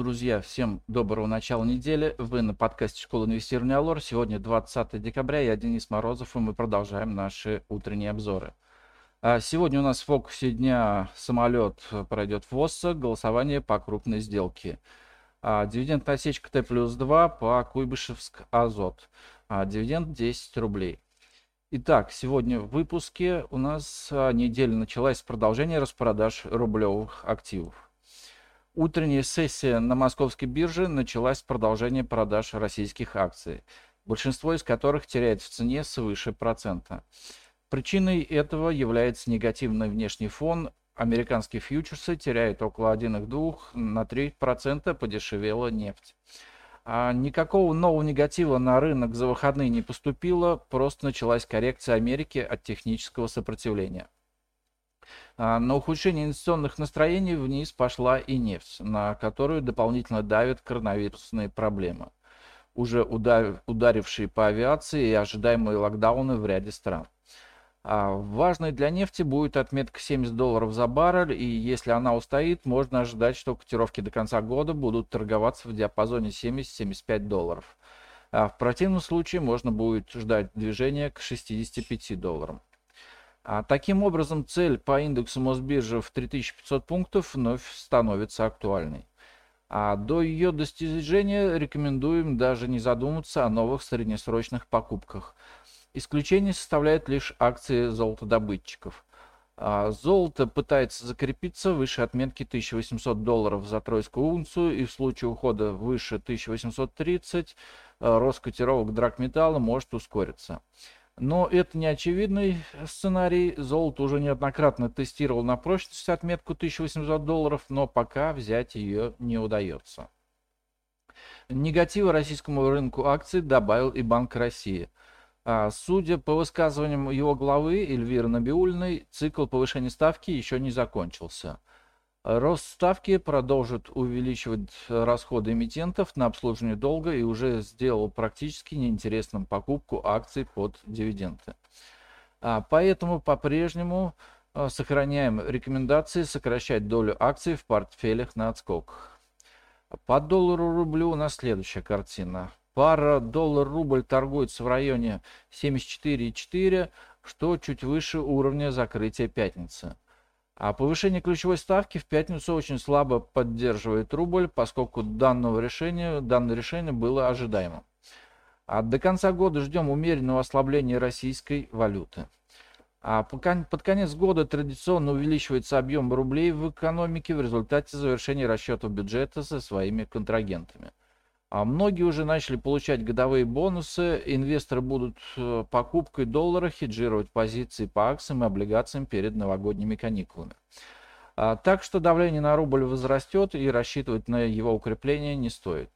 Друзья, всем доброго начала недели. Вы на подкасте Школы инвестирования Алор. Сегодня 20 декабря, я Денис Морозов, и мы продолжаем наши утренние обзоры. А сегодня у нас в фокусе дня самолет пройдет в ОССО, голосование по крупной сделке. А, дивиденд осечка Т плюс 2 по Куйбышевск Азот. А, дивиденд 10 рублей. Итак, сегодня в выпуске у нас неделя началась с продолжения распродаж рублевых активов. Утренняя сессия на московской бирже началась с продолжения продаж российских акций, большинство из которых теряет в цене свыше процента. Причиной этого является негативный внешний фон. Американские фьючерсы теряют около 1,2 на 3% подешевела нефть. А никакого нового негатива на рынок за выходные не поступило, просто началась коррекция Америки от технического сопротивления. А, на ухудшение инвестиционных настроений вниз пошла и нефть, на которую дополнительно давят коронавирусные проблемы, уже ударившие по авиации и ожидаемые локдауны в ряде стран. А важной для нефти будет отметка 70 долларов за баррель, и если она устоит, можно ожидать, что котировки до конца года будут торговаться в диапазоне 70-75 долларов. А в противном случае можно будет ждать движения к 65 долларам. А таким образом, цель по индексу Мосбиржи в 3500 пунктов вновь становится актуальной. А до ее достижения рекомендуем даже не задумываться о новых среднесрочных покупках. Исключение составляют лишь акции золотодобытчиков. А золото пытается закрепиться выше отметки 1800 долларов за тройскую унцию и в случае ухода выше 1830 э, рост котировок драгметалла может ускориться. Но это не очевидный сценарий. Золото уже неоднократно тестировал на прочность отметку 1800 долларов, но пока взять ее не удается. Негатива российскому рынку акций добавил и Банк России. А, судя по высказываниям его главы Эльвиры Набиульной, цикл повышения ставки еще не закончился – Рост ставки продолжит увеличивать расходы эмитентов на обслуживание долга и уже сделал практически неинтересным покупку акций под дивиденды. А поэтому по-прежнему а, сохраняем рекомендации сокращать долю акций в портфелях на отскок. По доллару-рублю у нас следующая картина. Пара доллар-рубль торгуется в районе 74,4, что чуть выше уровня закрытия пятницы. А повышение ключевой ставки в пятницу очень слабо поддерживает рубль, поскольку данного решения, данное решение было ожидаемым. А до конца года ждем умеренного ослабления российской валюты. А под конец года традиционно увеличивается объем рублей в экономике в результате завершения расчетов бюджета со своими контрагентами. А многие уже начали получать годовые бонусы. Инвесторы будут э, покупкой доллара хеджировать позиции по акциям и облигациям перед новогодними каникулами. А, так что давление на рубль возрастет и рассчитывать на его укрепление не стоит.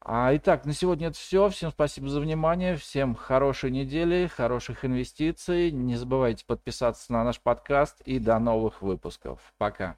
А, итак, на сегодня это все. Всем спасибо за внимание. Всем хорошей недели, хороших инвестиций. Не забывайте подписаться на наш подкаст и до новых выпусков. Пока.